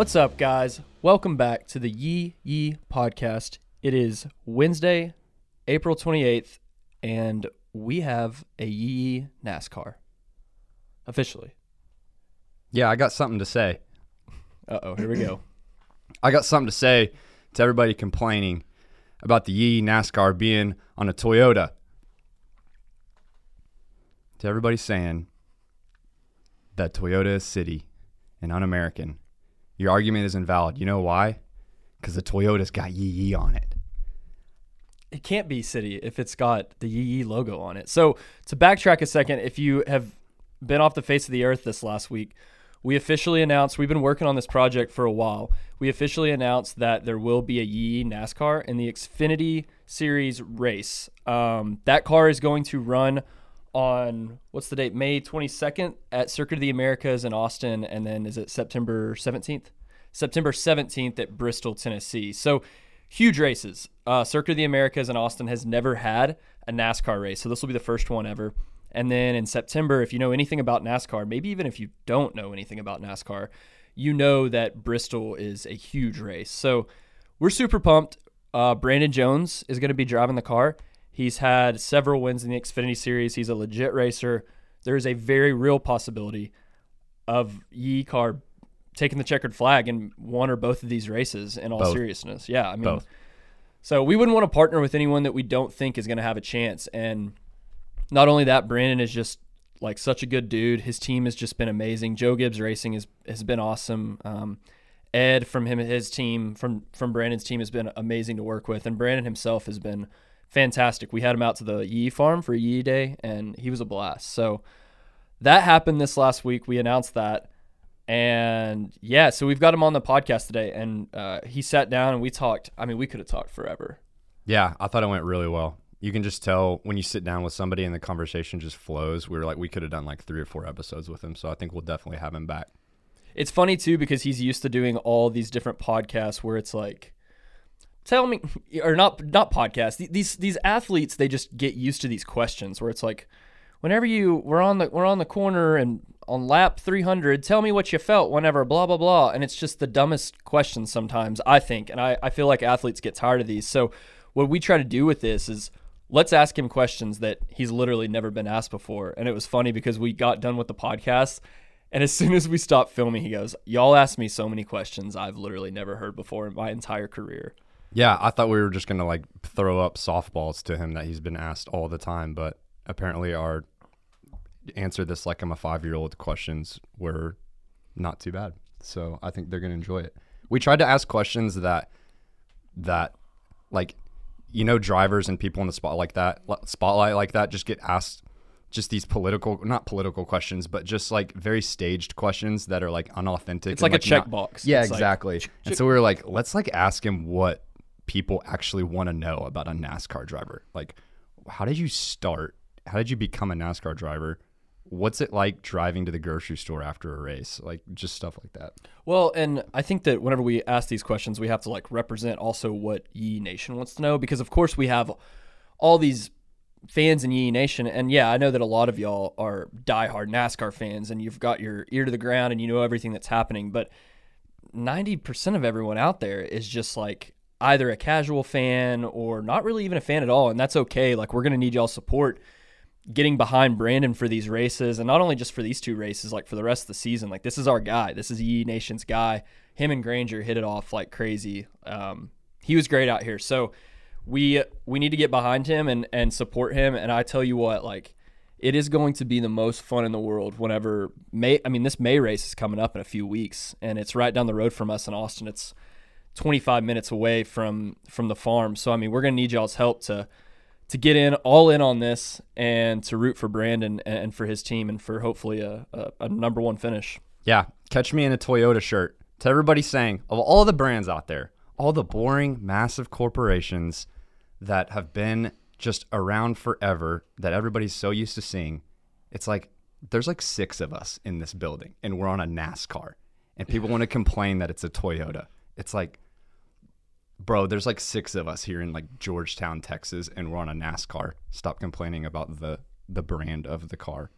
What's up, guys? Welcome back to the Yee Yee podcast. It is Wednesday, April 28th, and we have a Yee Yee NASCAR. Officially. Yeah, I got something to say. Uh oh, here we go. I got something to say to everybody complaining about the Yee NASCAR being on a Toyota. To everybody saying that Toyota is city and un-American. Your argument is invalid. You know why? Because the Toyota's got Yee Yee on it. It can't be City if it's got the Yee Yee logo on it. So, to backtrack a second, if you have been off the face of the earth this last week, we officially announced we've been working on this project for a while. We officially announced that there will be a Yee NASCAR in the Xfinity Series race. Um, that car is going to run on what's the date? May 22nd at Circuit of the Americas in Austin, and then is it September 17th? September 17th at Bristol, Tennessee. So huge races. Uh, Circuit of the Americas in Austin has never had a NASCAR race, so this will be the first one ever. And then in September, if you know anything about NASCAR, maybe even if you don't know anything about NASCAR, you know that Bristol is a huge race. So we're super pumped. Uh, Brandon Jones is going to be driving the car. He's had several wins in the Xfinity Series. He's a legit racer. There is a very real possibility of Yee car taking the checkered flag in one or both of these races. In all Both. seriousness, yeah, I mean, Both. so we wouldn't want to partner with anyone that we don't think is going to have a chance. And not only that, Brandon is just like such a good dude. His team has just been amazing. Joe Gibbs Racing has has been awesome. Um, Ed from him his team from from Brandon's team has been amazing to work with, and Brandon himself has been fantastic. We had him out to the Yee farm for Yee Day, and he was a blast. So that happened this last week. We announced that, and yeah, so we've got him on the podcast today, and uh, he sat down and we talked. I mean, we could have talked forever. Yeah, I thought it went really well. You can just tell when you sit down with somebody and the conversation just flows. We were like, we could have done like three or four episodes with him. So I think we'll definitely have him back. It's funny too because he's used to doing all these different podcasts where it's like, tell me, or not not podcasts. These these athletes they just get used to these questions where it's like, whenever you we're on the we're on the corner and on lap 300, tell me what you felt whenever blah blah blah, and it's just the dumbest questions sometimes I think, and I I feel like athletes get tired of these. So what we try to do with this is let's ask him questions that he's literally never been asked before. And it was funny because we got done with the podcast. And as soon as we stopped filming, he goes, Y'all asked me so many questions I've literally never heard before in my entire career. Yeah, I thought we were just gonna like throw up softballs to him that he's been asked all the time, but apparently our answer this like I'm a five year old questions were not too bad. So I think they're gonna enjoy it. We tried to ask questions that that like you know drivers and people in the spot like that spotlight like that just get asked just these political not political questions but just like very staged questions that are like unauthentic It's and, like a checkbox. yeah It's like, exactly and so we were like let's like ask him what people actually want to know about a nascar driver like how did you start how did you become a nascar driver what's it like driving to the grocery store after a race like just stuff like that Well, and I think that whenever we ask these questions, we have to like represent also what Yee Nation wants to know because, of course, we have all these fans in Yee Nation. And yeah, I know that a lot of y'all are diehard NASCAR fans and you've got your ear to the ground and you know everything that's happening. But 90% of everyone out there is just like either a casual fan or not really even a fan at all. And that's okay. Like, we're to need y'all support getting behind Brandon for these races, and not only just for these two races, like for the rest of the season. Like this is our guy. This is E Nation's guy. Him and Granger hit it off like crazy. Um, he was great out here. So we we need to get behind him and and support him. And I tell you what, like it is going to be the most fun in the world whenever May. I mean, this May race is coming up in a few weeks, and it's right down the road from us in Austin. It's 25 minutes away from from the farm. So I mean, we're gonna need y'all's help to to get in all in on this and to root for Brandon and, for his team and for hopefully a, a, a number one finish. Yeah, catch me in a Toyota shirt. To everybody saying, of all the brands out there, all the boring, massive corporations that have been just around forever that everybody's so used to seeing, it's like there's like six of us in this building and we're on a NASCAR. And people want to complain that it's a Toyota. It's like, bro, there's like six of us here in like Georgetown, Texas, and we're on a NASCAR. Stop complaining about the the brand of the car.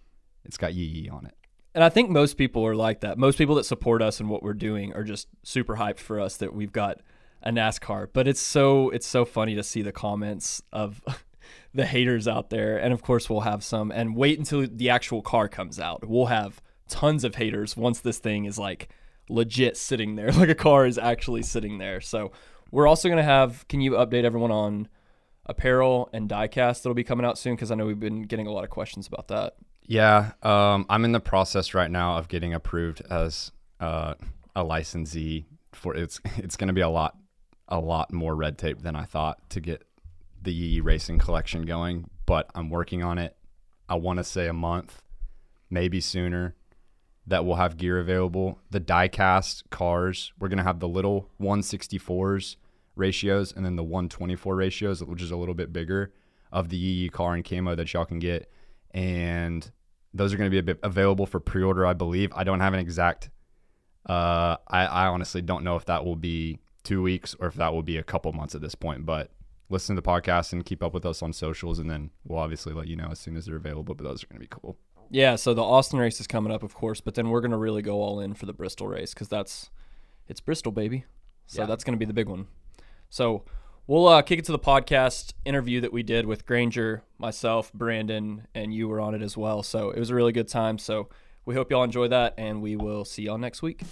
It's got Yee Yee on it. And I think most people are like that. Most people that support us and what we're doing are just super hyped for us that we've got a NASCAR. But it's so it's so funny to see the comments of the haters out there. And of course we'll have some and wait until the actual car comes out. We'll have tons of haters once this thing is like legit sitting there. Like a car is actually sitting there. So we're also gonna have can you update everyone on apparel and diecast that'll be coming out soon? Because I know we've been getting a lot of questions about that. Yeah, um, I'm in the process right now of getting approved as uh, a licensee for it's it's going to be a lot a lot more red tape than I thought to get the Racing collection going, but I'm working on it. I want to say a month, maybe sooner, that we'll have gear available. The diecast cars, we're going to have the little 164s ratios and then the 124 ratios, which is a little bit bigger of the Yee car and camo that y'all can get and those are going to be a bit available for pre-order, I believe. I don't have an exact. Uh, I, I honestly don't know if that will be two weeks or if that will be a couple months at this point. But listen to the podcast and keep up with us on socials, and then we'll obviously let you know as soon as they're available. But those are going to be cool. Yeah, so the Austin race is coming up, of course, but then we're going to really go all in for the Bristol race because that's it's Bristol, baby. So Yeah. that's going to be the big one. So we'll uh, kick it to the podcast interview that we did with Granger, myself, Brandon, and you were on it as well. So it was a really good time. So we hope y'all enjoy that, and we will see y'all next week.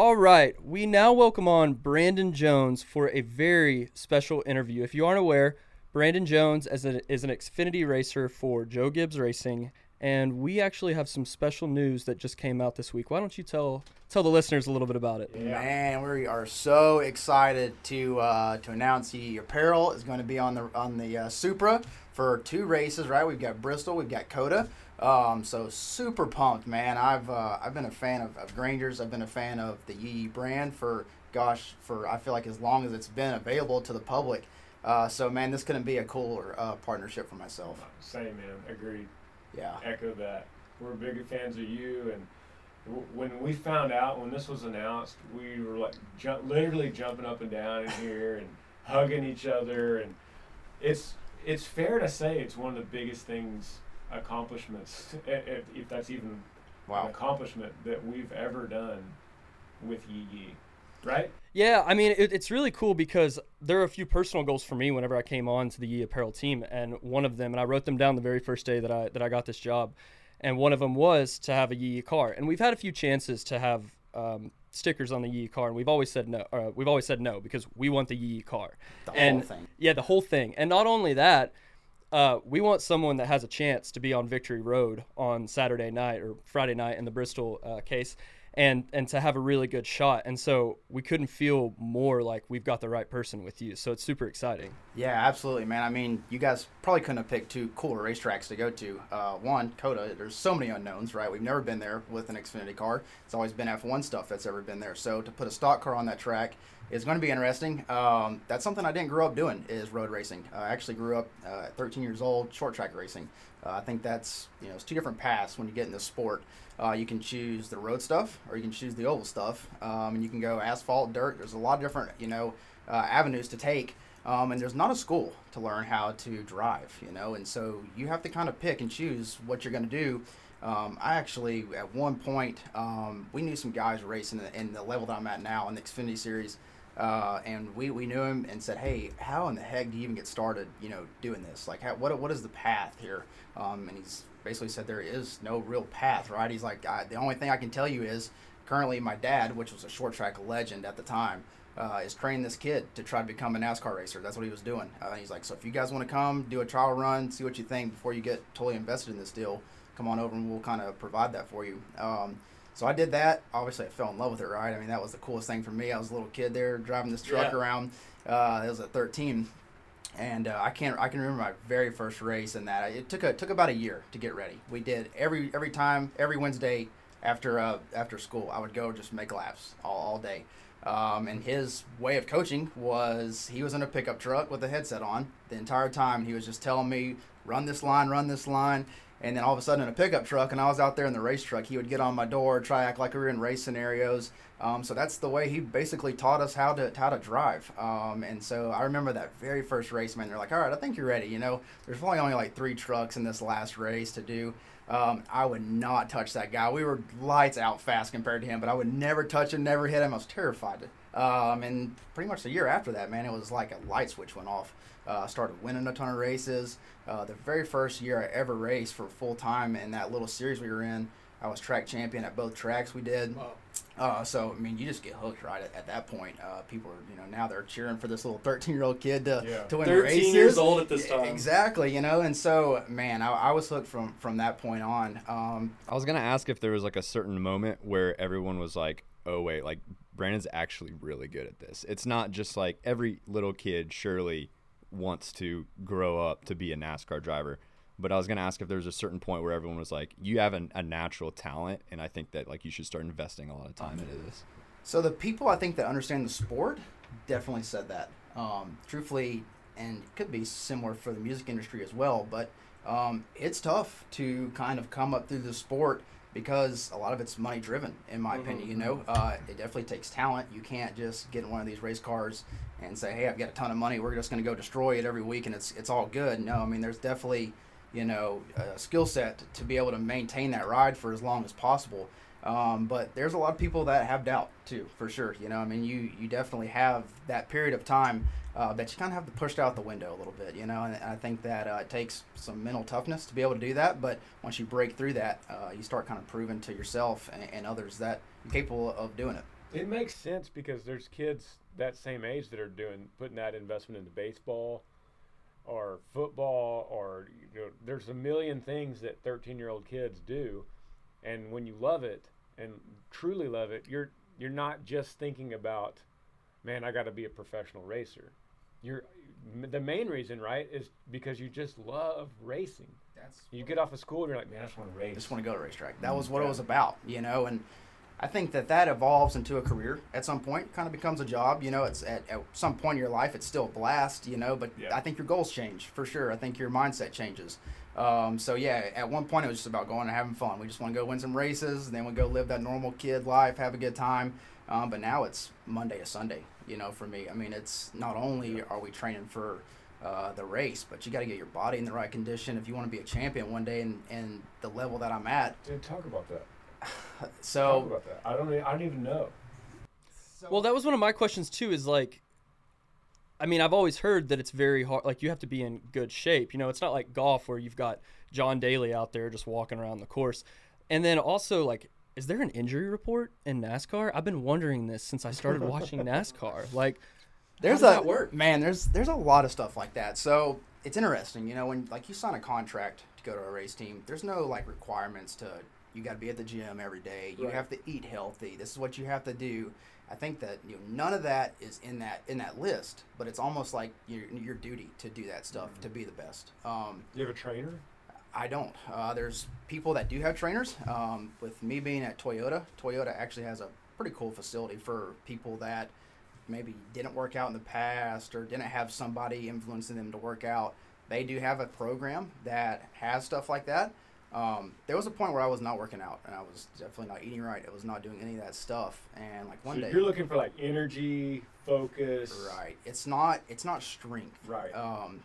All right, we now welcome on Brandon Jones for a very special interview. If you aren't aware, Brandon Jones is, a, is an Xfinity racer for Joe Gibbs Racing, and we actually have some special news that just came out this week. Why don't you tell tell the listeners a little bit about it? Man, we are so excited to uh, to announce the apparel is going to be on the on the uh, Supra for two races. Right, we've got Bristol, we've got COTA. Um, so super pumped, man. I've uh, I've been a fan of, of Granger's. I've been a fan of the Yee brand for gosh for I feel like as long as it's been available to the public. Uh, so man, this couldn't be a cooler uh, partnership for myself. Same, man. Agreed. Yeah. Echo that. We're big fans of you, and w- when we found out when this was announced, we were like ju- literally jumping up and down in here and hugging each other, and it's it's fair to say it's one of the biggest things accomplishments, if, if that's even an accomplishment that we've ever done with Yee Yee, right? Yeah, I mean, it, it's really cool because there are a few personal goals for me whenever I came on to the Yee Apparel team, and one of them, and I wrote them down the very first day that I that I got this job, and one of them was to have a Yee car, and we've had a few chances to have um, stickers on the Yee car, and we've always said no. Uh, we've always said no because we want the Yee car, The and whole thing. yeah, the whole thing, and not only that. Uh, we want someone that has a chance to be on Victory Road on Saturday night or Friday night in the Bristol uh, case, and and to have a really good shot. And so we couldn't feel more like we've got the right person with you. So it's super exciting. Yeah, absolutely, man. I mean, you guys probably couldn't have picked two cooler racetracks to go to. Uh, one, COTA. There's so many unknowns, right? We've never been there with an Xfinity car. It's always been F1 stuff that's ever been there. So to put a stock car on that track is going to be interesting. Um, that's something I didn't grow up doing is road racing. I actually grew up uh, at 13 years old, short track racing. Uh, I think that's you know it's two different paths when you get in this sport. Uh, you can choose the road stuff or you can choose the oval stuff, um, and you can go asphalt, dirt. There's a lot of different you know uh, avenues to take. Um, and there's not a school to learn how to drive, you know, and so you have to kind of pick and choose what you're going to do. Um, I actually, at one point, um, we knew some guys racing in, in the level that I'm at now in the Xfinity Series, uh, and we, we knew him and said, "Hey, how in the heck do you even get started, you know, doing this? Like, how, what what is the path here?" Um, and he's basically said there is no real path, right? He's like, "The only thing I can tell you is currently my dad, which was a short track legend at the time." uh, is training this kid to try to become a NASCAR racer. That's what he was doing. Uh, he's like, so if you guys want to come do a trial run, see what you think before you get totally invested in this deal, come on over and we'll kind of provide that for you. Um, so I did that. Obviously, I fell in love with it. Right? I mean, that was the coolest thing for me. I was a little kid there driving this truck Yeah. around. Uh, it was at 13, and uh, I can't. I can remember my very first race and that. It took a took about a year to get ready. We did every every time every Wednesday after uh, after school. I would go just make laps all, all day. Um, and his way of coaching was he was in a pickup truck with a headset on the entire time. He was just telling me, run this line, run this line. And then all of a sudden in a pickup truck, and I was out there in the race truck, he would get on my door, try act like we were in race scenarios. Um, so that's the way he basically taught us how to how to drive. Um, and so I remember that very first race, man. They're like, "All right, I think you're ready." You know, there's probably only like three trucks in this last race to do. Um, I would not touch that guy. We were lights out fast compared to him, but I would never touch him, never hit him. I was terrified. Um, and pretty much the year after that, man, it was like a light switch went off. Uh, started winning a ton of races. Uh, the very first year I ever raced for full time in that little series we were in, I was track champion at both tracks we did. Wow. Uh, so I mean, you just get hooked right at, at that point. Uh, people are, you know, now they're cheering for this little 13 year old kid to, Yeah. to win 13 races. years old at this time. Exactly, you know, and so man, I, I was hooked from from that point on. Um, I was gonna ask if there was like a certain moment where everyone was like, "Oh wait, like Brandon's actually really good at this." It's not just like every little kid surely wants to grow up to be a NASCAR driver. But I was gonna ask if there was a certain point where everyone was like, "You have an, a natural talent, and I think that like you should start investing a lot of time into this." So the people I think that understand the sport definitely said that. Um, truthfully, and it could be similar for the music industry as well, but um, it's tough to kind of come up through the sport because a lot of it's money driven, in my opinion. You know, uh, it definitely takes talent. You can't just get in one of these race cars and say, "Hey, I've got a ton of money. We're just going to go destroy it every week, and it's it's all good." No, I mean, there's definitely you know a skill set to be able to maintain that ride for as long as possible. Um, but there's a lot of people that have doubt too, for sure. You know, I mean, you you definitely have that period of time uh, that you kind of have to push out the window a little bit. You know, and I think that uh, it takes some mental toughness to be able to do that. But once you break through that, uh, you start kind of proving to yourself and, and others that you're capable of doing it. It makes sense because there's kids that same age that are doing putting that investment into baseball or football or you know there's a million things that 13 year old kids do and when you love it and truly love it you're you're not just thinking about man I got to be a professional racer you're the main reason right is because you just love racing That's you get off of school and you're like man I just want to I race just want to go to racetrack. That was what Yeah. it was about, you know. And I think that that evolves into a career at some point. Kind of becomes a job, you know. It's at, at some point in your life, it's still a blast, you know. But Yeah. I think your goals change for sure. I think your mindset changes. Um, so yeah, at one point it was just about going and having fun. We just want to go win some races, and then we go live that normal kid life, have a good time. Um, but now it's Monday to Sunday, you know. For me, I mean, it's not only are we training for uh, the race, but you got to get your body in the right condition if you want to be a champion one day. And, and the level that I'm at, Dude, talk about that so talk so about that I don't I don't even know Well, that was one of my questions too. Is like, I mean, I've always heard that it's very hard. Like, you have to be in good shape. You know, it's not like golf where you've got John Daly out there just walking around the course. And then also, like, is there an injury report in NASCAR? I've been wondering this since I started watching NASCAR. Like, there's does a that work? man. There's there's a lot of stuff like that. So it's interesting, you know, when like you sign a contract to go to a race team. There's no like requirements to you got to be at the gym every day. You Right. have to eat healthy. This is what you have to do. I think that you know none of that is in that in that list, but it's almost like your your duty to do that stuff to be the best. Um, you have a trainer I don't. Uh, there's people that do have trainers. Um, with me being at Toyota, Toyota actually has a pretty cool facility for people that maybe didn't work out in the past or didn't have somebody influencing them to work out. They do have a program that has stuff like that. Um, there was a point where I was not working out and I was definitely not eating right. I was not doing any of that stuff. And like one So day, you're looking for like energy, focus. right? It's not. It's not strength. Right. Um,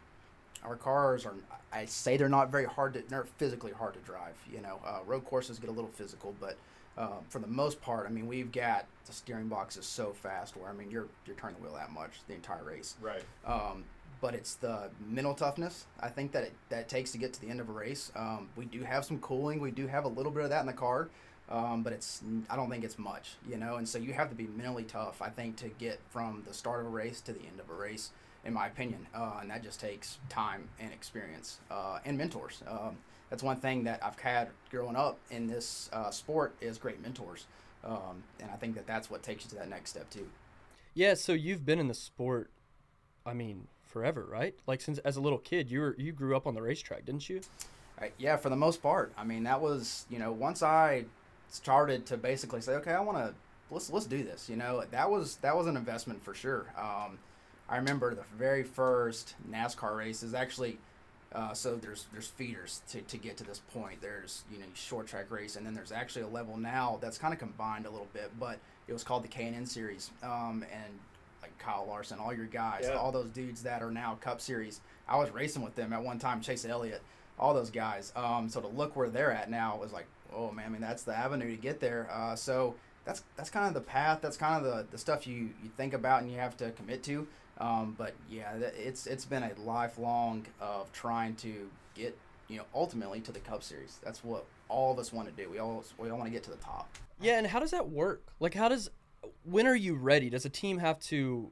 our cars are. I say they're not very hard to. They're physically hard to drive. You know, uh, road courses get a little physical, but uh, for the most part, I mean, we've got the steering box is so fast where I mean, you're you're turning the wheel that much the entire race. Right. Um, but it's the mental toughness I think that it, that it takes to get to the end of a race. Um, we do have some cooling. We do have a little bit of that in the car, um, but it's I don't think it's much, you know. And so you have to be mentally tough, I think, to get from the start of a race to the end of a race, in my opinion. Uh, and that just takes time and experience uh, and mentors. Um, that's one thing that I've had growing up in this uh, sport is great mentors. Um, and I think that that's what takes you to that next step too. yeah. So you've been in the sport. I mean, forever, right? Like since as a little kid, you were you grew up on the racetrack, didn't you? Right, yeah, for the most part. I mean, that was you know once I started to basically say, okay, I want to let's let's do this. You know, that was that was an investment for sure. Um, I remember the very first NASCAR races actually. Uh, so there's there's feeders to, to get to this point. There's you know short track race, and then there's actually a level now that's kind of combined a little bit. But it was called the K&N Series, um, and like Kyle Larson, all your guys, Yeah. all those dudes that are now Cup Series. I was racing with them at one time, Chase Elliott, all those guys. Um, so to look where they're at now was like, oh man, I mean that's the avenue to get there. Uh, so that's that's kind of the path. That's kind of the, the stuff you, you think about and you have to commit to. Um, but yeah, it's it's been a lifelong of trying to get you know ultimately to the Cup Series. That's what all of us want to do. We all we all want to get to the top. Yeah, and how does that work? Like, how does when are you ready? Does a team have to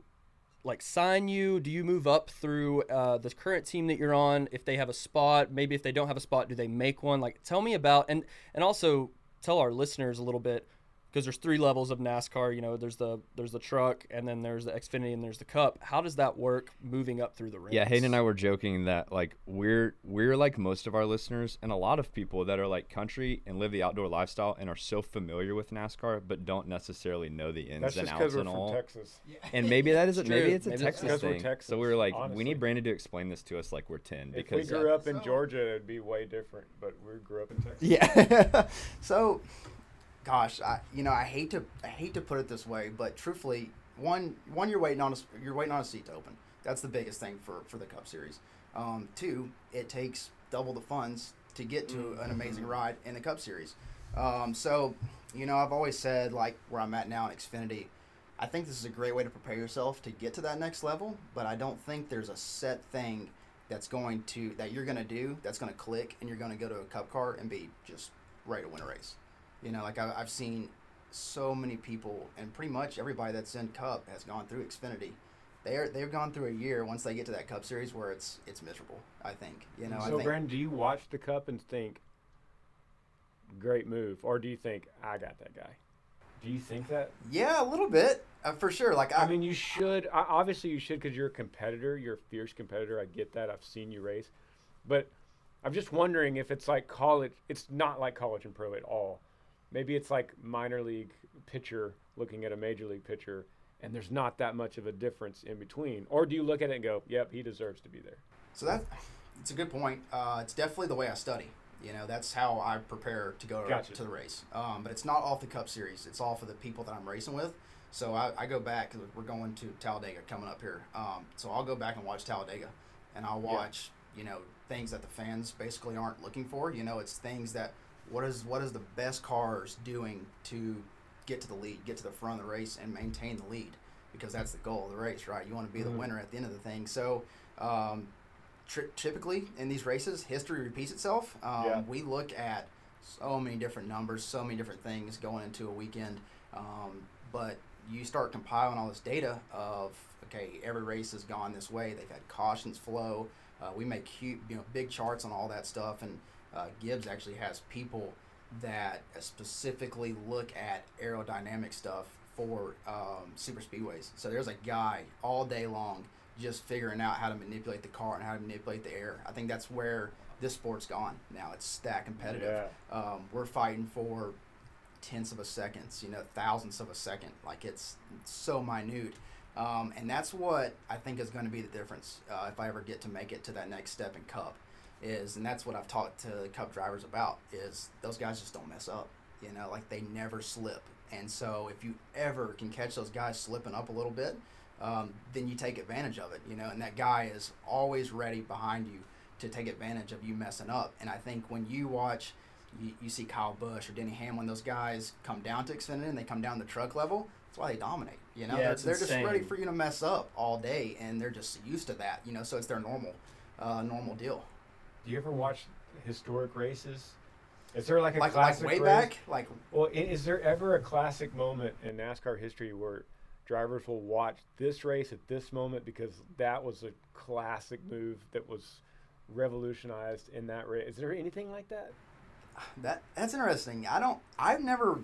like sign you? Do you move up through uh, the current team that you're on? If they have a spot, maybe if they don't have a spot, do they make one? Like, tell me about and and also tell our listeners a little bit because there's three levels of NASCAR. You know, there's the there's the truck, and then there's the Xfinity, and there's the Cup. How does that work moving up through the ranks? Yeah, Hayden and I were joking that like we're we're like most of our listeners and a lot of people that are like country and live the outdoor lifestyle and are so familiar with NASCAR but don't necessarily know the ins That's and just outs we're and from all. Texas. And maybe that isn't maybe it's a Maybe that's Texas because we're thing. Texans, so we were like, we need Brandon to explain this to us like we're ten If we grew up in So- Georgia, it'd be way different. But we grew up in Texas. Yeah. so, gosh, I you know I hate to I hate to put it this way, but truthfully, one one you're waiting on a, you're waiting on a seat to open. That's the biggest thing for for the Cup Series. Um, two, it takes double the funds to get to an amazing ride in the Cup Series. Um, so, you know, I've always said like where I'm at now in Xfinity. I think this is a great way to prepare yourself to get to that next level, but I don't think there's a set thing that's going to that you're going to do that's going to click and you're going to go to a cup car and be just ready to win a race. You know, like I, I've seen so many people and pretty much everybody that's in cup has gone through Xfinity. They're they've gone through a year once they get to that cup series where it's it's miserable. I think you know. I so, Brandon, do you watch the cup and think, "Great move," or do you think, "I got that guy"? Do you think that? yeah, a little bit uh, for sure. Like I, I mean, you should. I- Obviously, you should because you're a competitor. You're a fierce competitor. I get that. I've seen you race, but I'm just wondering if it's like college. It's not like college and pro at all. Maybe it's like minor league pitcher looking at a major league pitcher, and there's not that much of a difference in between. Or do you look at it and go, "Yep, he deserves to be there." So that it's a good point. Uh, it's definitely the way I study. You know, that's how I prepare to go Gotcha. to the race. Um, but it's not off the Cup Series. It's all for the people that I'm racing with. So I, I go back we're going to Talladega coming up here. Um, so I'll go back and watch Talladega, and I'll watch you know things that the fans basically aren't looking for. You know, it's things that what is what is the best cars doing to get to the lead, get to the front of the race, and maintain the lead because that's the goal of the race, right? You want to be Mhm. the winner at the end of the thing. So um, tri- typically in these races, history repeats itself. Um, Yeah. We look at so many different numbers, so many different things going into a weekend. Um, but you start compiling all this data of okay, every race has gone this way. They've had cautions flow. Uh, we make huge, you know, big charts on all that stuff, and uh, Gibbs actually has people that specifically look at aerodynamic stuff for um, super speedways. So there's a guy all day long just figuring out how to manipulate the car and how to manipulate the air. I think that's where this sport's gone now. It's that competitive. Um, we're fighting for tenths of a seconds, you know, thousandths of a second. Like it's, it's so minute. Um, and that's what I think is going to be the difference uh, if I ever get to make it to that next step in Cup. Is and that's what I've talked to Cup drivers about is those guys just don't mess up. You know, like they never slip. And so if you ever can catch those guys slipping up a little bit, um, then you take advantage of it. You know, and that guy is always ready behind you to take advantage of you messing up. And I think when you watch, you, you see Kyle Busch or Denny Hamlin, those guys come down to Xfinity and they come down the truck level. That's why they dominate. You know, Yeah, they're, they're just ready for you to mess up all day, and they're just used to that. You know, so it's their normal, uh, normal deal. Do you ever watch historic races? Is there like a Like, like classic way race? back, like Well, is there ever a classic moment in NASCAR history where drivers will watch this race at this moment because that was a classic move that was revolutionized in that race? Is there anything like that? That that's interesting. I don't. I've never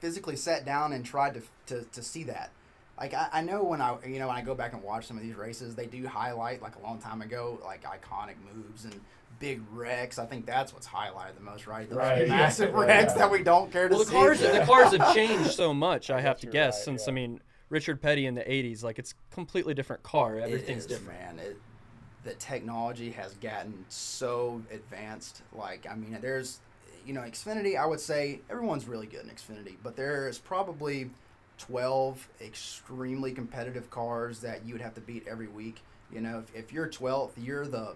physically sat down and tried to to, to see that. Like I, I know when I you know when I go back and watch some of these races, they do highlight like a long time ago like iconic moves and big wrecks. I think that's what's highlighted the most, right? Those Right. massive Yeah. wrecks that we don't care to Well, the see. cars the cars have changed so much. I have to guess right, since yeah. I mean Richard Petty in the '80s, like it's completely different car. It Everything's is, different. man. It, the technology has gotten so advanced. Like, I mean, there's, you know, Xfinity. I would say everyone's really good in Xfinity, but there is probably 12 extremely competitive cars that you would have to beat every week. You know, if, if you're 12th, you're the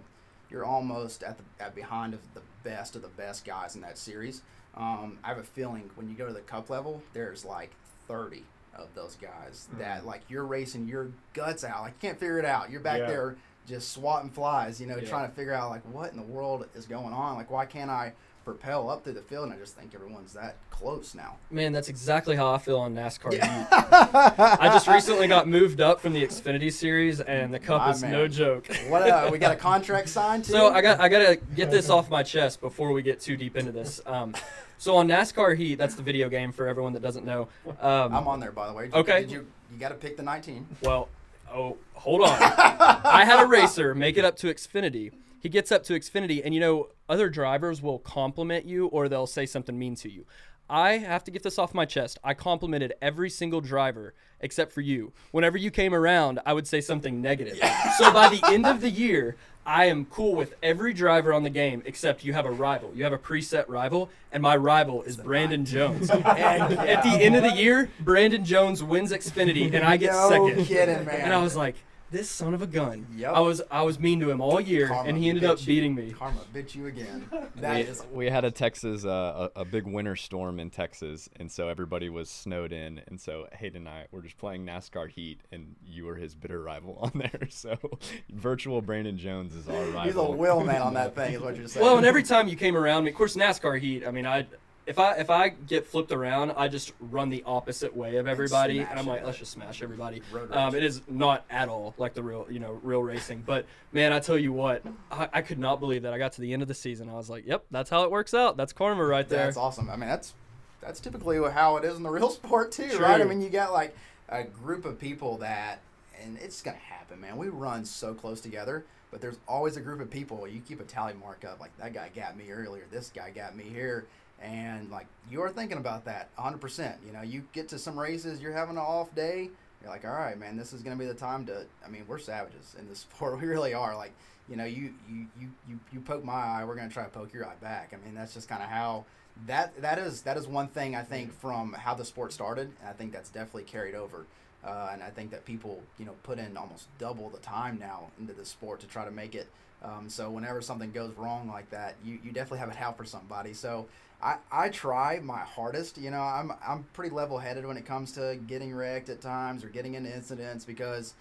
you're almost at the at behind of the best of the best guys in that series. Um, I have a feeling when you go to the cup level, there's like 30 of those guys that like you're racing your guts out. Like you can't figure it out. You're back Yeah. there just swatting flies, you know, Yeah. trying to figure out like what in the world is going on. Like why can't I propel up through the field? And I just think everyone's that close now. Man, that's exactly how I feel on NASCAR. Heat. I just recently got moved up from the Xfinity series, and the Cup My is man. no joke. What uh, we got a contract signed too? So I got I gotta get this off my chest before we get too deep into this. Um, so on NASCAR Heat, that's the video game for everyone that doesn't know. Um, I'm on there by the way. Okay. Did you you got to pick the 19. Well, oh, hold on. I had a racer make it up to Xfinity. He gets up to Xfinity, and you know, other drivers will compliment you or they'll say something mean to you. I have to get this off my chest. I complimented every single driver except for you. Whenever you came around, I would say something negative. So by the end of the year, I am cool with every driver on the game except you have a rival. You have a preset rival, and my rival is Brandon Jones. And at the end of the year, Brandon Jones wins Xfinity, and I get no second. kidding, man. And I was like, this son of a gun. Yep. I was I was mean to him all year, Karma and he ended up bit you. beating me. Karma bit you again. That we, is we had a Texas, uh, a, a big winter storm in Texas, and so everybody was snowed in, and so Hayden and I were just playing NASCAR Heat, and you were his bitter rival on there. So, virtual Brandon Jones is our rival. he's a wheel man on that thing. Is what you're saying. Well, and every time you came around me, of course, NASCAR Heat. I mean, I if I if I get flipped around, I just run the opposite way of everybody, and, smash I'm like, let's just smash everybody. Um, it is not at all like the real, you know, real racing. But man, I tell you what, I, I could not believe that I got to the end of the season. I was like, yep, that's how it works out. That's karma right there. That's awesome. I mean, that's that's typically how it is in the real sport too, True. right? I mean, you got like a group of people that, and it's gonna happen, man. We run so close together, but there's always a group of people. You keep a tally mark up, like that guy got me earlier, this guy got me here, and like you are thinking about that 100. percent You know, you get to some races, you're having an off day. You're like, all right, man, this is gonna be the time to. I mean, we're savages in this sport. We really are. Like, you know, you you you you, you poke my eye, we're gonna try to poke your eye back. I mean, that's just kind of how that that is that is one thing I think from how the sport started, and I think that's definitely carried over. Uh, and I think that people, you know, put in almost double the time now into the sport to try to make it. Um, so whenever something goes wrong like that, you, you definitely have it out for somebody. So I, I try my hardest. You know, I'm I'm pretty level headed when it comes to getting wrecked at times or getting into incidents because,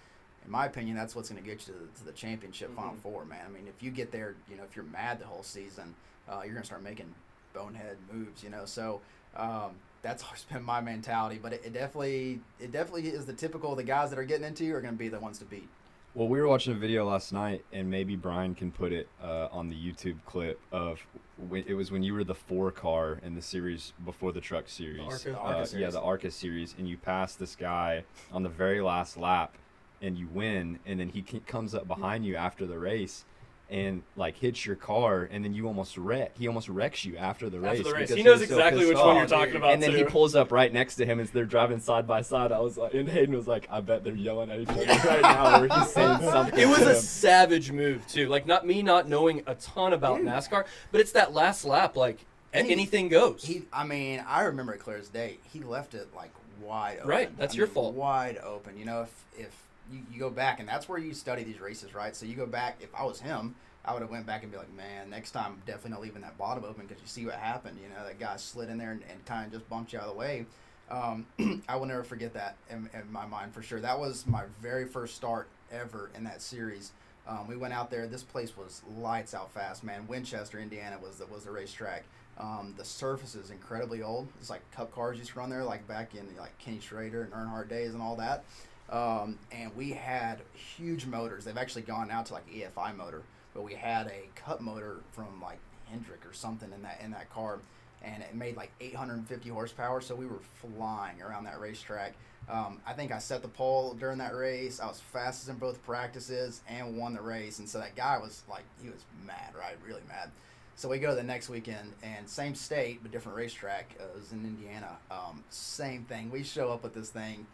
in my opinion, that's what's going to get you to the, to the championship Final Four, man. I mean, if you get there, you know, if you're mad the whole season, uh, you're going to start making bonehead moves. You know, so. Um, that's always been my mentality, but it, it definitely it definitely is the typical the guys that are getting into you are going to be the ones to beat. Well, we were watching a video last night, and maybe Brian can put it uh, on the YouTube clip of when, it was when you were the four car in the series before the truck series. ARCA. The Uh, ARCA yeah, the ARCA series, and you pass this guy on the very last lap, and you win, and then he comes up behind you after the race. And like hits your car, and then you almost wreck. He almost wrecks you after the race. After the race, he knows was so exactly pissed which one you're talking about. And then he pulls up right next to him, and they're driving side by side. I was like, and Hayden was like, "I bet they're yelling at each other right now, or he's saying something." It was to a him. savage move too. Like not me not knowing a ton about NASCAR, but it's that last lap. Like a- And he- anything goes. He, I mean, I remember it clear as day. He left it like wide open. Right, that's I your mean, fault. Wide open. You know, if if you, you go back, and that's where you study these races, right? So you go back. If I was him, I would have went back and be like, man, next time definitely not leaving that bottom open because you see what happened. You know, that guy slid in there and, and kind of just bumped you out of the way. Um, I will never forget that in, in my mind for sure. That was my very first start ever in that series. Um, we went out there. This place was lights out fast, man. Winchester, Indiana was the, was the racetrack. Um, the surface is incredibly old. It's like cup cars used to run there, like back in like Kenny Schrader and Earnhardt days and all that. Um, and we had huge motors. They've actually gone out to like EFI motor, but we had a cup motor from like Hendrick or something in that in that car, and it made like 850 horsepower. So we were flying around that racetrack. Um, I think I set the pole during that race. I was fastest in both practices and won the race. And so that guy was like, he was mad, right? Really mad. So we go the next weekend, and same state but different racetrack. Uh, it was in Indiana. Um, same thing. We show up with this thing,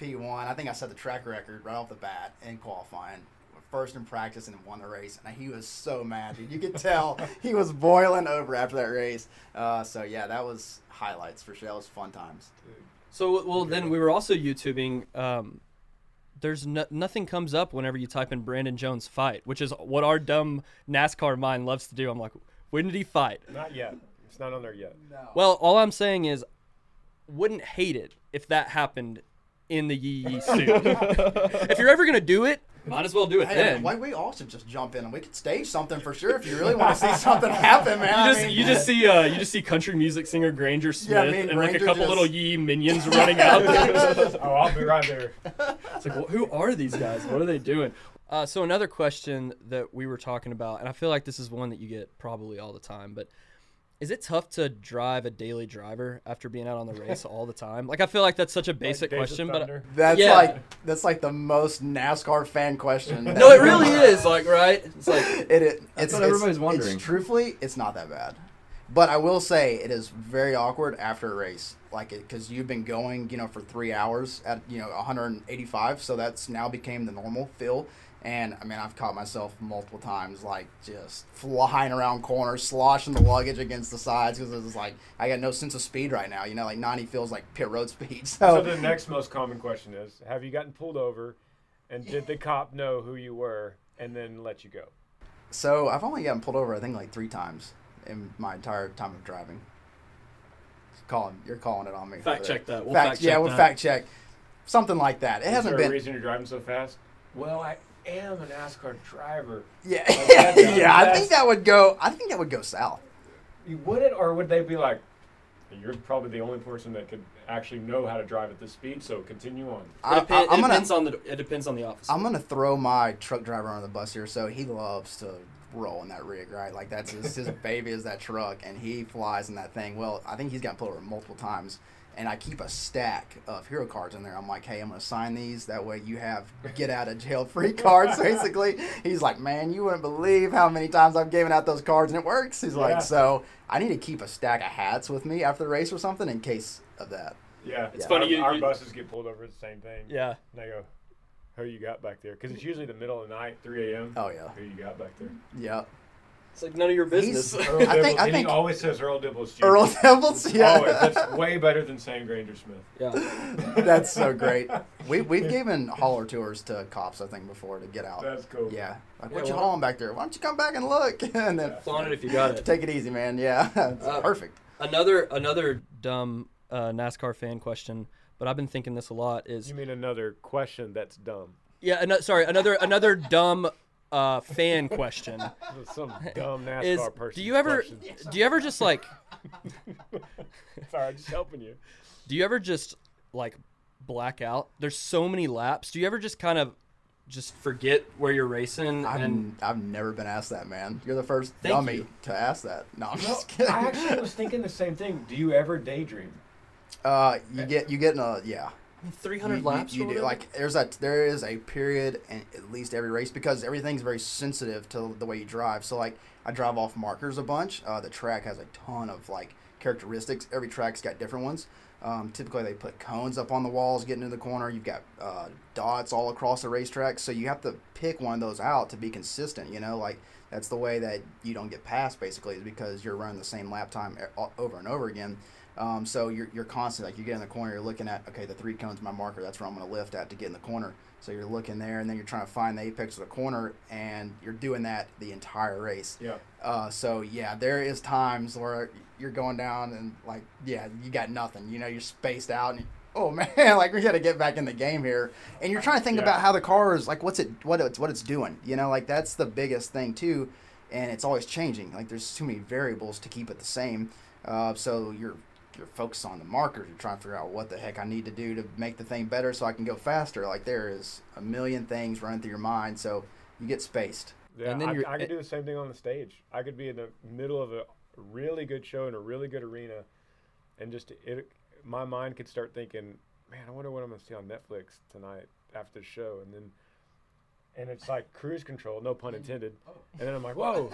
P1. I think I set the track record right off the bat in qualifying. First in practice and won the race, and he was so mad, dude. You could tell he was boiling over after that race. Uh, so yeah, that was highlights for sure. That was fun times. So well, then we were also YouTubing. Um, there's no, nothing comes up whenever you type in Brandon Jones fight, which is what our dumb NASCAR mind loves to do. I'm like, when did he fight? Not yet. It's not on there yet. Well, all I'm saying is, wouldn't hate it if that happened in the Yee Yee suit. if you're ever gonna do it, might as well do it Hey, then. why we all should just jump in and we could stage something for sure if you really want to see something happen, man. You I just mean- you just see uh you just see country music singer Granger Smith Yeah, me and and like a couple just- little Yee minions running out. Oh, I'll be right there. It's like, well, who are these guys? What are they doing? Uh, so another question that we were talking about, and I feel like this is one that you get probably all the time, but is it tough to drive a daily driver after being out on the race all the time? Like, I feel like that's such a basic Days of question, but Thunder. That's Yeah. like that's like the most NASCAR fan question. no, it really is. Like, right? It's like It, it it's what it's- everybody's wondering. It's, truthfully, it's not that bad. But I will say it is very awkward after a race, like it because you've been going, you know, for three hours at you know 185, so that's now became the normal feel. And I mean, I've caught myself multiple times, like just flying around corners, sloshing the luggage against the sides because it's like I got no sense of speed right now. You know, like 90 feels like pit road speed. So So, the next most common question is: Have you gotten pulled over, and did the cop know who you were, and then let you go? so I've only gotten pulled over, I think, like three times in my entire time of driving. Calling, you're calling it on me. Fact check that. We'll fact, fact yeah, check we'll that. fact check. Something like that. It Is hasn't there a been. reason you're driving so fast? Well, I am a NASCAR driver. Yeah, that's- yeah. I think that would go. I think that would go south. You would it, or would they be like, "You're probably the only person that could actually know how to drive at this speed, so continue on." I, It, depen- I, am it gonna. depends on the it depends on the officer. I'm gonna throw my truck driver under the bus here. So he loves to roll in that rig, right? Like that's his, his baby is that truck, and he flies in that thing. Well, I think he's gotten pulled over multiple times. And I keep a stack of hero cards in there. I'm like, hey, I'm gonna sign these. That way, you have get out of jail free cards. Basically, he's like, man, you wouldn't believe how many times I've given out those cards, and it works. He's Yeah. like, so I need to keep a stack of hats with me after the race or something in case of that. Yeah, It's funny Our, you- our you- buses get pulled over. It's the same thing. yeah. And they go, "Who you got back there?" Because it's usually the middle of the night, 3 a.m. Oh yeah, Who you got back there? yeah. It's like none of your business. He's- Earl I think- I and think- he always says Earl Dibbles. Jr. Earl Dibbles, yeah. Always. That's way better than saying Granger Smith. yeah. That's so great. We we've given hauler tours to cops, I think, before to get out. That's cool. Yeah, like Yeah, what you well- hauling back there? Why don't you come back and look? and then Flaunt it if you got it. take it easy, man. Yeah, it's Uh, perfect. Another another dumb uh, NASCAR fan question, but I've been thinking this a lot. Is You mean another question that's dumb? yeah, ano- sorry, another another dumb uh, fan question Some dumb NASCAR is: person. Do you ever questions. do you ever just like Sorry, I'm just helping you. do you ever just like black out? There's so many laps. Do you ever just kind of just forget where you're racing I've, and I've never been asked that, man. You're the first Thank dummy you. to ask that. No, I'm No, just kidding. I actually was thinking the same thing. Do you ever daydream? uh, you get you get in a yeah. 300 you, laps? You, you do. Like there's a there is a period in at least every race because everything's very sensitive to the way you drive. So like I drive off markers a bunch. Uh, the track has a ton of like characteristics. Every track's got different ones. Um, typically they put cones up on the walls getting into the corner. You've got uh, dots all across the racetrack. So you have to pick one of those out to be consistent. You know, like that's the way that you don't get passed. basically is because you're running the same lap time e- over and over again. Um, so you're, you're constantly like you get in the corner, you're looking at okay, the three cones my marker. That's where I'm going to lift at to get in the corner. So you're looking there, and then you're trying to find the apex of the corner, and you're doing that the entire race. Yeah. Uh, so yeah, there is times where you're going down and like yeah, you got nothing. You know, you're spaced out, and oh man, like we got to get back in the game here. And you're trying to think Yeah. about how the car is like what's it what it's what it's doing. You know, like that's the biggest thing too, and it's always changing. Like there's too many variables to keep it the same. Uh, so you're you're focused on the markers. You're trying to figure out what the heck I need to do to make the thing better so I can go faster. Like there is a million things running through your mind, so you get spaced. Yeah, And then I, you're- I could do the same thing on the stage. I could be in the middle of a really good show in a really good arena, and just it, my mind could start thinking, "Man, I wonder what I'm going to see on Netflix tonight after the show," and then, and it's like cruise control, no pun mm. intended. Oh. And then I'm like, "Whoa,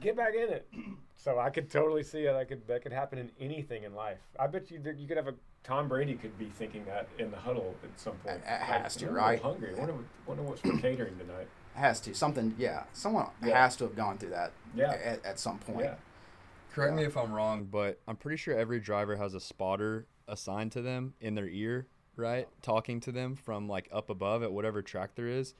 get back in it." So I could totally see it. I could that could happen in anything in life. I bet you that you could have a Tom Brady could be thinking that in the huddle at some point. It has to, I'm right? Hungry. I wonder, wonder what's for catering tonight. Has to something, yeah. Someone Yeah. has to have gone through that Yeah. at, at some point. Yeah. Correct me if I'm wrong, but I'm pretty sure every driver has a spotter assigned to them in their ear, right? Talking to them from like up above at whatever track there is.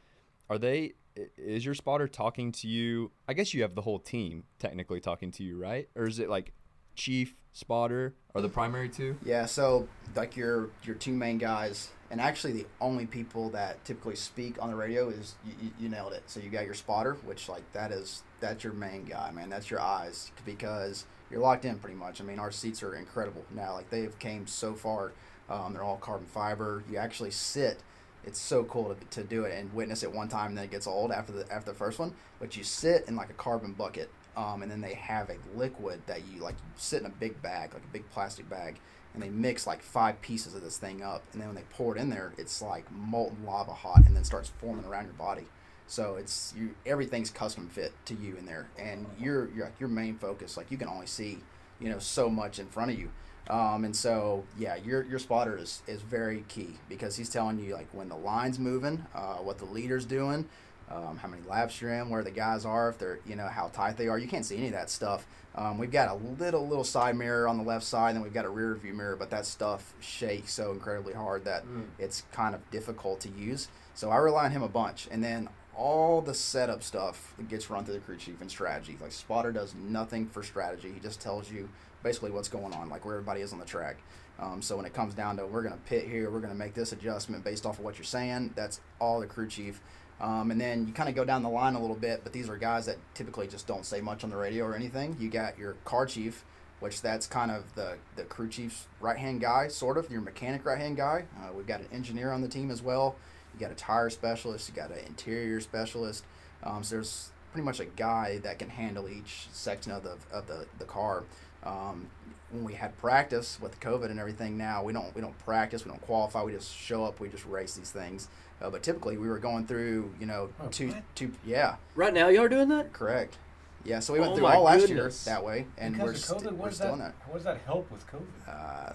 Are they? Is your spotter talking to you? I guess you have the whole team technically talking to you, right? Or is it like chief spotter are the primary two? Yeah, so like your your two main guys, and actually the only people that typically speak on the radio is you, you, you nailed it. So you got your spotter, which like that is that's your main guy, man. That's your eyes because you're locked in pretty much. I mean, our seats are incredible now. Like they have came so far. Um, they're all carbon fiber. You actually sit. It's so cool to, to do it and witness it one time, and then it gets old after the after the first one. But you sit in like a carbon bucket, um, and then they have a liquid that you like sit in a big bag, like a big plastic bag, and they mix like five pieces of this thing up, and then when they pour it in there, it's like molten lava hot, and then starts forming around your body. So it's you everything's custom fit to you in there, and your your your main focus, like you can only see, you know, so much in front of you. Um, and so, yeah, your your spotter is, is very key because he's telling you like when the line's moving, uh, what the leader's doing, um, how many laps you're in, where the guys are, if they're you know how tight they are. You can't see any of that stuff. Um, we've got a little little side mirror on the left side, and then we've got a rear view mirror, but that stuff shakes so incredibly hard that it's kind of difficult to use. So I rely on him a bunch, and then all the setup stuff gets run through the crew chief and strategy. Like spotter does nothing for strategy; he just tells you basically what's going on, like where everybody is on the track. Um, so when it comes down to we're going to pit here, we're going to make this adjustment based off of what you're saying. That's all the crew chief. Um, and then you kind of go down the line a little bit, but these are guys that typically just don't say much on the radio or anything. You got your car chief, which that's kind of the, the crew chief's right hand guy, sort of, your mechanic right hand guy. Uh, we've got an engineer on the team as well. You got a tire specialist, you got an interior specialist. Um, so there's pretty much a guy that can handle each section of the, of the, the car. Um, when we had practice with COVID and everything, now we don't we don't practice, we don't qualify, we just show up, we just race these things. Uh, but typically, we were going through, you know, Oh, two what? two yeah, Right now, y'all are doing that? correct, yeah. So we went Oh through my all last goodness. year that way, and because we're, of st- COVID, we're still that, in that. what does that help with COVID? Uh,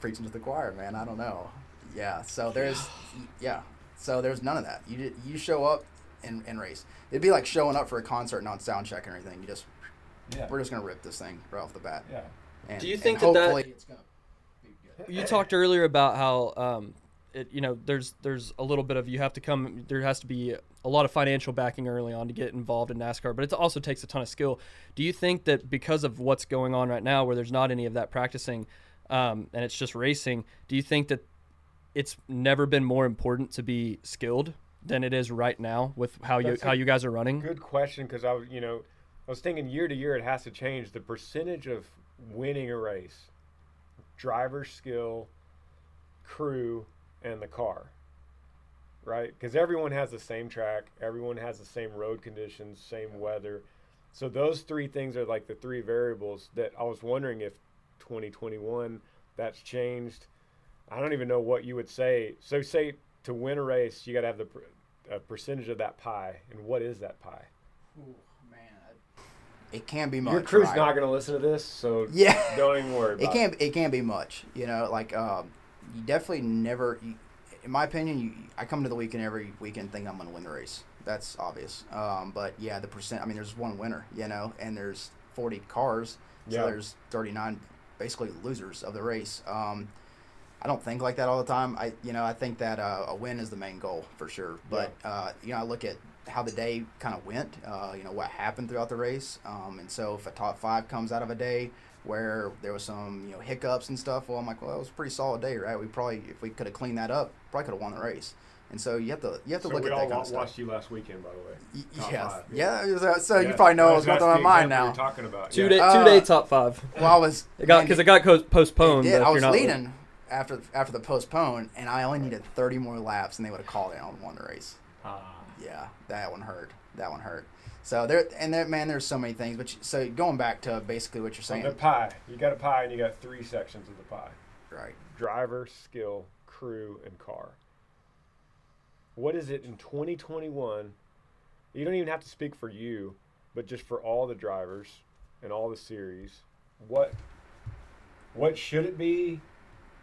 preaching to the choir, man. I don't know. Yeah. So there's, yeah. So there's none of that. You you show up and, and race. It'd be like showing up for a concert, not sound check or anything. You just Yeah. we're just gonna rip this thing right off the bat. yeah. And, Do you and think that that- hopefully it's gonna. You talked earlier about how um, it, you know there's there's a little bit of you have to come there has to be a lot of financial backing early on to get involved in NASCAR, but it also takes a ton of skill. Do you think that because of what's going on right now, where there's not any of that practicing, um, and it's just racing, do you think that it's never been more important to be skilled than it is right now with how you That's a how you guys are running? Good question, because I was, you know, I was thinking year to year it has to change. The percentage of winning a race, driver skill, crew, and the car. Right? Because everyone has the same track, everyone has the same road conditions, same weather. So those three things are like the three variables that I was wondering if 2021 that's changed. I don't even know what you would say. So say to win a race, you got to have the a percentage of that pie, and what is that pie? Ooh, it can be much. Your crew's right? not going to listen to this, so Yeah. don't even worry it can it can be much you know like um, you definitely never you, in my opinion you, i come to the weekend every weekend thinking i'm going to win the race that's obvious um, but yeah the percent i mean there's one winner you know and there's 40 cars so Yeah. there's 39 basically losers of the race um, I don't think like that all the time. I, you know, I think that uh, a win is the main goal for sure. But uh, you know, I look at how the day kind of went. Uh, you know, what happened throughout the race. Um, and so if a top five comes out of a day where there was some you know hiccups and stuff, well, I'm like, well, it was a pretty solid day, right? We probably, if we could have cleaned that up, probably could have won the race. And so you have to you have to So look at that kind wa- of stuff. watched you last weekend, by the way. Y- Top yeah, five, yeah. it was, uh, so you probably know that what's was- going that's through my mind now. You're talking about Two yeah. day Uh, two day top five. Well, I was It got because it got postponed. It did. I was not- leading after after the postpone, and I only needed 30 more laps, and they would have called it and won the race. Ah. Yeah, that one hurt. That one hurt. So there and there, man, there's so many things. But you, so going back to basically what you're So saying, the pie. You got a pie, and you got three sections of the pie: right? driver, skill, crew, and car. What is it in 2021? You don't even have to speak for you, but just for all the drivers and all the series. What what should it be?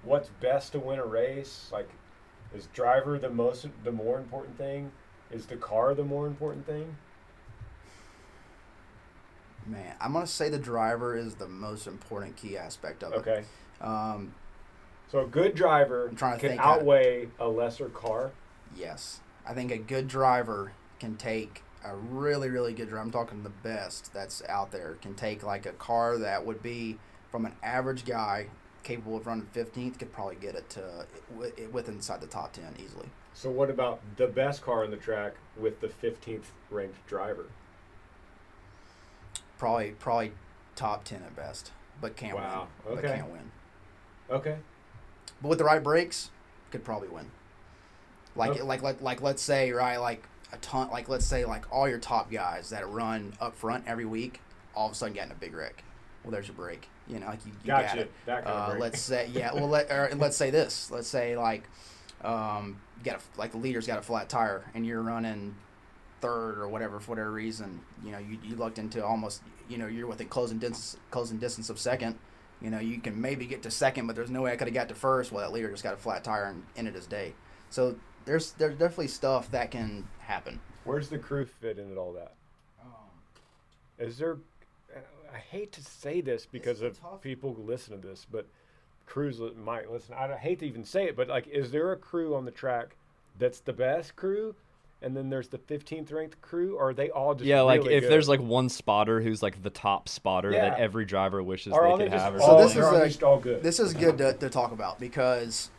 What's best to win a race? Like, is driver the most the more important thing? Is the car the more important thing? Man, I'm gonna say the driver is the most important key aspect of it. Okay. Um, So a good driver I'm trying to can outweigh a lesser car. Yes, I think a good driver can take a really, really good driver. I'm talking the best that's out there can take like a car that would be from an average guy capable of running 15th could probably get it to wi- with inside the top 10 easily. So what about the best car on the track with the 15th ranked driver? Probably, probably top 10 at best, but can't Wow, win. But can't win. Okay. But with the right brakes, could probably win. Like, Okay. like, like, like, let's say, right, like a ton, like, let's say, like all your top guys that run up front every week, all of a sudden getting a big wreck. Well, there's your brake. You know, like you, you got it. That kind Uh, let's say, yeah. Well, let or let's say this. Let's say like, um, you got a, like the leader's got a flat tire, and you're running third or whatever for whatever reason. You know, you, you looked into almost, you know, you're within closing distance, closing distance of second. You know, you can maybe get to second, but there's no way I could have got to first. Well, that leader just got a flat tire and ended his day. So there's there's definitely stuff that can happen. Where's the crew fit into all that? Is there? I hate to say this because a of tough- people who listen to this, but crews li- might listen. I don't- hate to even say it, but like, is there a crew on the track that's the best crew, and then there's the 15th ranked crew, or are they all just yeah, like really if good? there's like one spotter who's like the top spotter that every driver wishes Or are they they could just have. Or all, So this they're is all a- all good? This is good to, to talk about because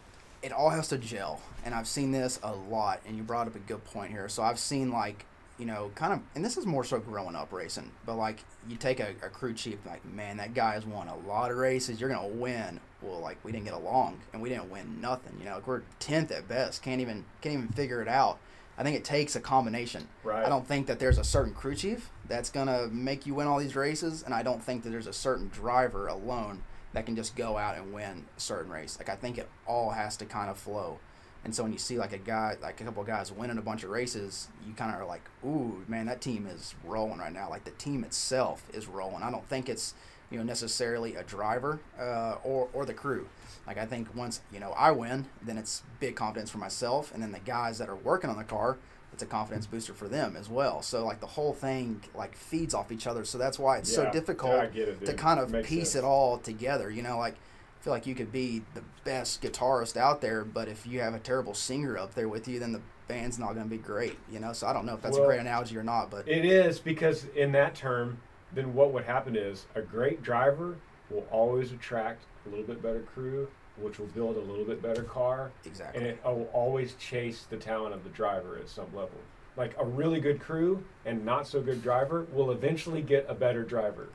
it all has to gel. And I've seen this a lot, and you brought up a good point here. So I've seen, like, you know, kind of, and this is more so growing up racing, but like, you take a, a crew chief, like, man, that guy has won a lot of races. You're going to win. Well, like, we didn't get along, and we didn't win nothing. You know, like, we're 10th at best. Can't even, can't even figure it out. I think it takes a combination. Right. I don't think that there's a certain crew chief that's going to make you win all these races, and I don't think that there's a certain driver alone that can just go out and win a certain race. Like I think it all has to kind of flow. And so when you see like a guy, like a couple of guys winning a bunch of races, you kind of are like, "Ooh, man, that team is rolling right now." Like the team itself is rolling. I don't think it's you know necessarily a driver uh, or or the crew. Like I think once you know I win, then it's big confidence for myself, and then the guys that are working on the car, it's a confidence booster for them as well. So like the whole thing like feeds off each other. So that's why it's Yeah. so difficult it, to kind of Makes piece sense. it all together. You know, like feel like you could be the best guitarist out there, but if you have a terrible singer up there with you, then the band's not going to be great. You know, so I don't know if that's Well, a great analogy or not, but It is because in that term, then what would happen is a great driver will always attract a little bit better crew, which will build a little bit better car, exactly. and it uh, will always chase the talent of the driver at some level. Like a really good crew and not so good driver will eventually get a better driver.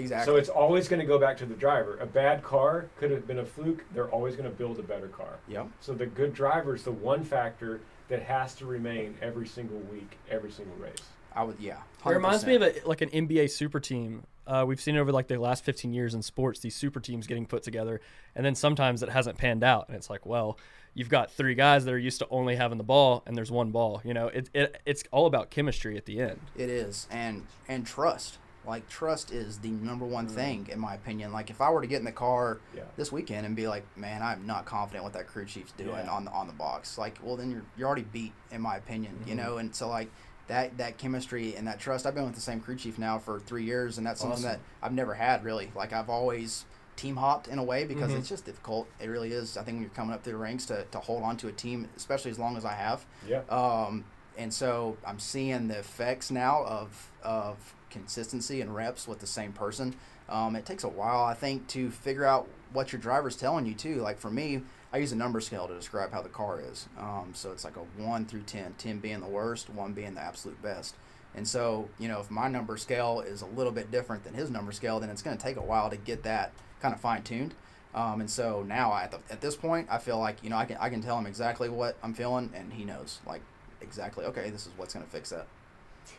Exactly. So it's always going to go back to the driver. A bad car could have been a fluke. They're always going to build a better car. yep. So the good driver is the one factor that has to remain every single week, every single race. I would, yeah. It reminds me of a, like an NBA super team. Uh, we've seen over like the last 15 years in sports, these super teams getting put together, and then sometimes it hasn't panned out, and it's like, well, you've got three guys that are used to only having the ball, and there's one ball. You know, it, it it's all about chemistry at the end. It is, and and trust. Like trust is the number one Mm. thing in my opinion. Like if I were to get in the car Yeah. this weekend and be like, man, I'm not confident what that crew chief's doing Yeah. on the on the box. Like, well, then you're you're already beat in my opinion. You Mm-hmm. know, and so like that that chemistry and that trust. I've been with the same crew chief now for three years, and that's something that I've never had really. Like I've always team hopped in a way because Mhm. it's just difficult. It really is. I think when you're coming up through the ranks to, to hold on to a team, especially as long as I have. Yeah. Um, and so I'm seeing the effects now of of consistency and reps with the same person. Um, it takes a while, I think, to figure out what your driver's telling you too. Like for me, I use a number scale to describe how the car is. Um, so it's like a one through 10, 10 being the worst, one being the absolute best. And so, you know, if my number scale is a little bit different than his number scale, then it's going to take a while to get that kind of fine tuned. Um, and so now at, the, at this point, I feel like, you know, I can, I can tell him exactly what I'm feeling and he knows like exactly, okay, this is what's going to fix that.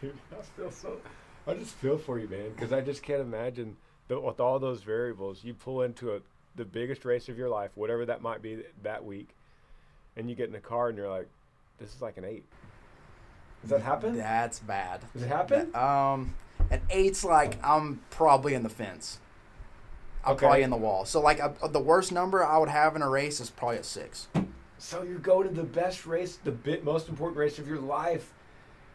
Dude, I feel so. I just feel for you, man, because I just can't imagine that with all those variables, you pull into a, the biggest race of your life, whatever that might be that week, and you get in the car and you're like, "This is like an eight. Does that happen? That's bad. Does it happen? Um, an eight's like I'm probably in the fence. I'm Okay. probably in the wall. So like a, the worst number I would have in a race is probably a six. So you go to the best race, the bit most important race of your life,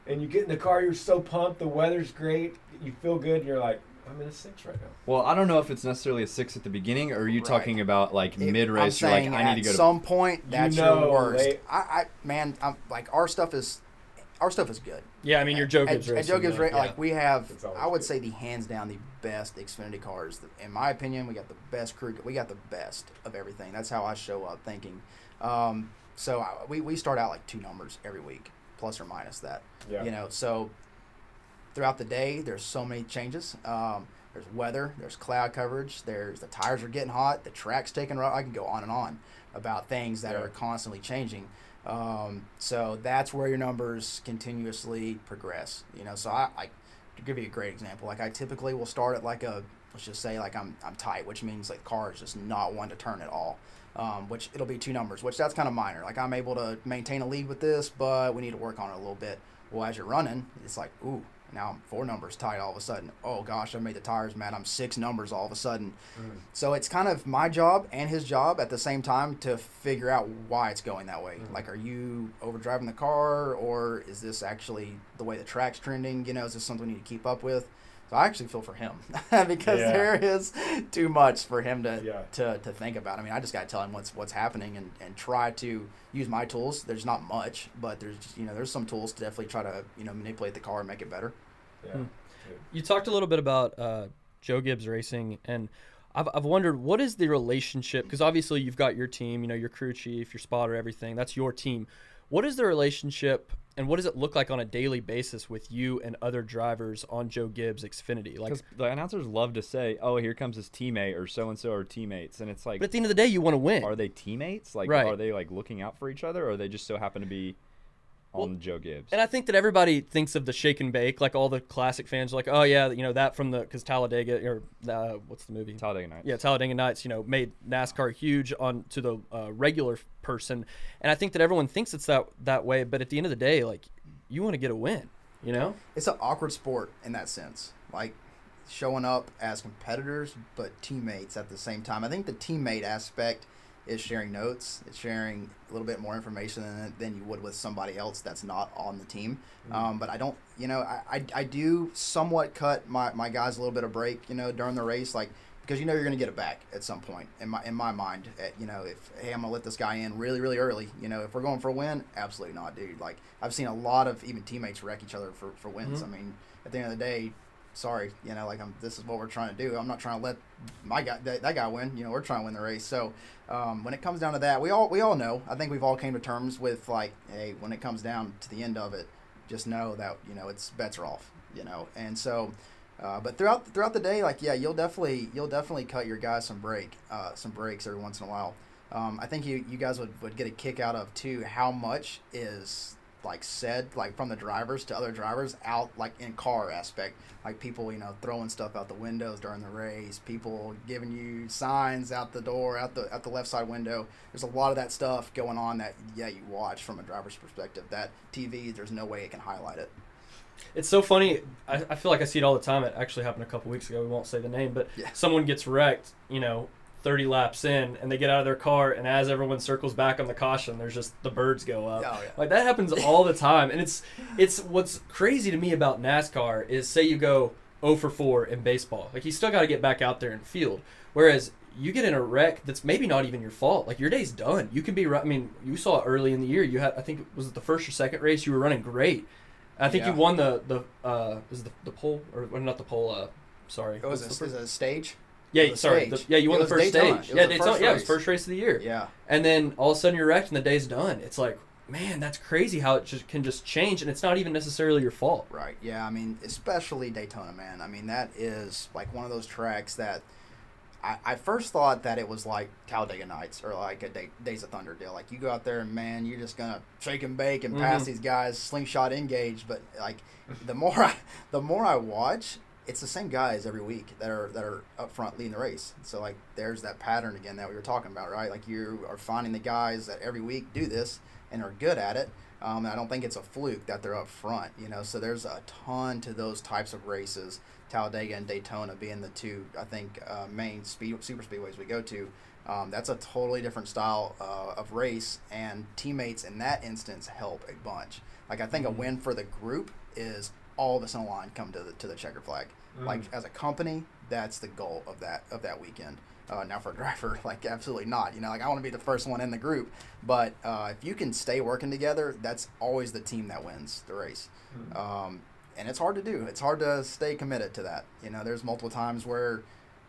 and you get in the car. You're so pumped. The weather's great. You feel good. And you're like, I'm in a six right now. Well, I don't know if it's necessarily a six at the beginning, or are you Right. talking about like It- mid I'm race? You're like, saying I need at to go to some point that's know your worst. they- I, I man, I'm like our stuff is our stuff is good. Yeah, I mean, your Joe At- Gibbs at, racing. Joe Gibbs though, Ra- yeah. like we have, I would good. say the hands down the best Xfinity cars. In my opinion, we got the best crew. We got the best of everything. That's how I show up thinking. Um, so I, we we start out like two numbers every week, plus or minus that. Yeah. You know, so throughout the day, there's so many changes. Um, there's weather, there's cloud coverage, there's the tires are getting hot, the track's taking. ro- I can go on and on about things that Yeah. are constantly changing. Um, so that's where your numbers continuously progress. You know, so I, I to give you a great example, like I typically will start at like a let's just say like I'm I'm tight, which means like the car is just not one to turn at all. Um, which it'll be two numbers, which that's kind of minor. Like I'm able to maintain a lead with this, but we need to work on it a little bit. Well, as you're running, it's like ooh, now I'm four numbers tight all of a sudden. Oh gosh, I made the tires mad. I'm six numbers all of a sudden. So it's kind of my job and his job at the same time to figure out why it's going that way. Like, are you overdriving the car, or is this actually the way the track's trending? You know, is this something we need to keep up with? So I actually feel for him because Yeah. there is too much for him to, Yeah. to to think about. I mean, I just got to tell him what's what's happening and, and try to use my tools. There's not much, but there's you know there's some tools to definitely try to you know manipulate the car and make it better. Yeah. Hmm. You talked a little bit about uh, Joe Gibbs Racing, and I've, I've wondered what is the relationship? Because obviously you've got your team, you know, your crew chief, your spotter, everything. That's your team. What is the relationship, and what does it look like on a daily basis with you and other drivers on Joe Gibbs Xfinity? Like, the announcers love to say, "Oh, here comes his teammate," or "So and so are teammates," and it's like, but at the end of the day, you want to win. are they teammates? Like, Right. are they like looking out for each other, or they just so happen to be on Well, Joe Gibbs? And I think that everybody thinks of the shake and bake, like all the classic fans are like, oh yeah, you know that from the because Talladega or uh, what's the movie? Talladega Nights. Yeah, Talladega Nights, you know, made NASCAR huge on to the uh, regular person, and I think that everyone thinks it's that that way. But at the end of the day, like, you want to get a win, you know? it's an awkward sport in that sense. Like showing up as competitors but teammates at the same time. I think the teammate aspect is sharing notes. It's sharing a little bit more information than, than you would with somebody else that's not on the team. Mm-hmm. Um, but I don't, you know, I, I, I do somewhat cut my, my guys a little bit of break, you know, during the race, like because you know you're going to get it back at some point in my in my mind. At, you know, if hey, I'm going to let this guy in really really early. You know, if we're going for a win, absolutely not, dude. Like I've seen a lot of even teammates wreck each other for for wins. Mm-hmm. I mean, at the end of the day, sorry, you know, like I'm. This is what we're trying to do. I'm not trying to let my guy that, that guy win. You know, we're trying to win the race. So um, when it comes down to that, we all we all know. I think we've all came to terms with like, hey, when it comes down to the end of it, just know that you know it's bets are off. You know, and so. Uh, but throughout throughout the day, like yeah, you'll definitely you'll definitely cut your guys some break, uh, some breaks every once in a while. Um, I think you, you guys would, would get a kick out of too how much is like said like from the drivers to other drivers out like in car aspect like people you know throwing stuff out the windows during the race people giving you signs out the door out the out the left side window there's a lot of that stuff going on that yeah you watch from a driver's perspective that tv there's no way it can highlight it It's so funny. I, I feel like I see it all the time. It actually happened a couple weeks ago. We won't say the name, but Yeah. someone gets wrecked, you know, 30 laps in, and they get out of their car, and as everyone circles back on the caution, there's just the birds go up. Oh, yeah. Like that happens all the time, and it's it's what's crazy to me about NASCAR is say you go 0 for 4 in baseball, like you still got to get back out there and field, whereas. You get in a wreck that's maybe not even your fault. Like your day's done. You can be. I mean, you saw it early in the year. You had. I think was it the first or second race. You were running great. I think you won the the uh is the the pole or not the pole uh sorry. it was a, the it was a stage yeah, sorry. The, yeah, you won the first Daytona. stage. Yeah, Daytona, first yeah, it was first race of the year. yeah And then all of a sudden you're wrecked and the day's done. It's like, man, that's crazy how it just can just change and it's not even necessarily your fault. Right. Yeah. I mean, especially Daytona, man. I mean, that is like one of those tracks that I, I first thought that it was like Talladega Nights or like a Day, Days of Thunder deal. Like you go out there and man, you're just gonna shake and bake and pass Mhm. these guys, slingshot engage. But like the more I the more I watch, it's the same guys every week that are that are up front leading the race. So like there's that pattern again that we were talking about, right? Like you are finding the guys that every week do this and are good at it. Um, I don't think it's a fluke that they're up front, you know. So there's a ton to those types of races. Talladega and Daytona being the two, I think, uh, main speed super speedways we go to. Um, that's a totally different style uh, of race, and teammates in that instance help a bunch. Like I think a win for the group is all of us in a line come to the to the checker flag. Like as a company, that's the goal of that of that weekend. Uh, now for a driver, like absolutely not. You know, like I want to be the first one in the group, but uh, if you can stay working together, that's always the team that wins the race. Um, and it's hard to do. It's hard to stay committed to that. You know, there's multiple times where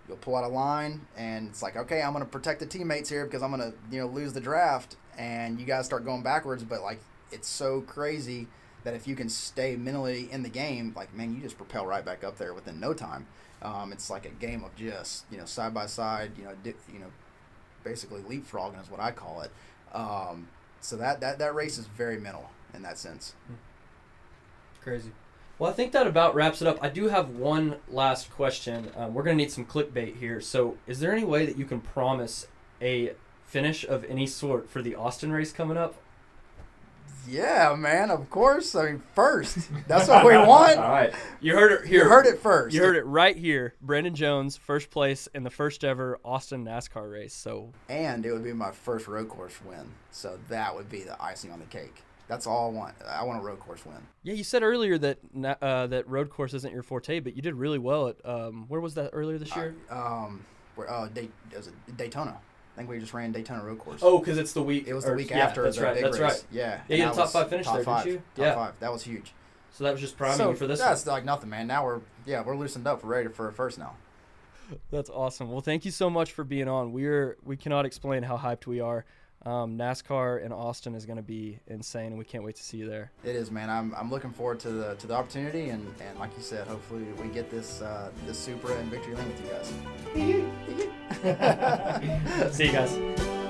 you'll pull out a line and it's like, okay, I'm going to protect the teammates here because I'm going to, you know, lose the draft, and you guys start going backwards. But like, it's so crazy that if you can stay mentally in the game, like, man, you just propel right back up there within no time. Um, it's like a game of just, you know, side by side, you know, di- you know, basically leapfrogging is what I call it. Um, so that, that that race is very mental in that sense. Crazy. Well, I think that about wraps it up. I do have one last question. Um, we're to need some clickbait here. So, is there any way that you can promise a finish of any sort for the Austin race coming up? Yeah, man, of course. I mean, first. That's what we want. All right. You heard it here. You heard it first. You heard it right here. Brandon Jones, first place in the first ever Austin NASCAR race. So, And it would be my first road course win. So that would be the icing on the cake. That's all I want. I want a road course win. yeah, you said earlier that uh, that road course isn't your forte, but you did really well at um, where was that earlier this year? Um, where, uh, Day, was it Daytona. I think we just ran Daytona road course. oh, because it's the week. it was the or- week yeah, after That's the right. big That's race. right. Yeah. Yeah, and you had a top was five finish top there, didn't five. you? Top Yeah. five. That was huge. So that was just priming so you for this. one. that's like nothing, man. Now we're yeah we're loosened up. We're ready for a first now. That's awesome. Well, thank you so much for being on. We're we cannot explain how hyped we are. Um, NASCAR in Austin is going to be insane, and we can't wait to see you there. It is, man. I'm, I'm looking forward to the to the opportunity, and, and like you said, hopefully we get this uh, this Supra and Victory Lane with you guys. see you guys.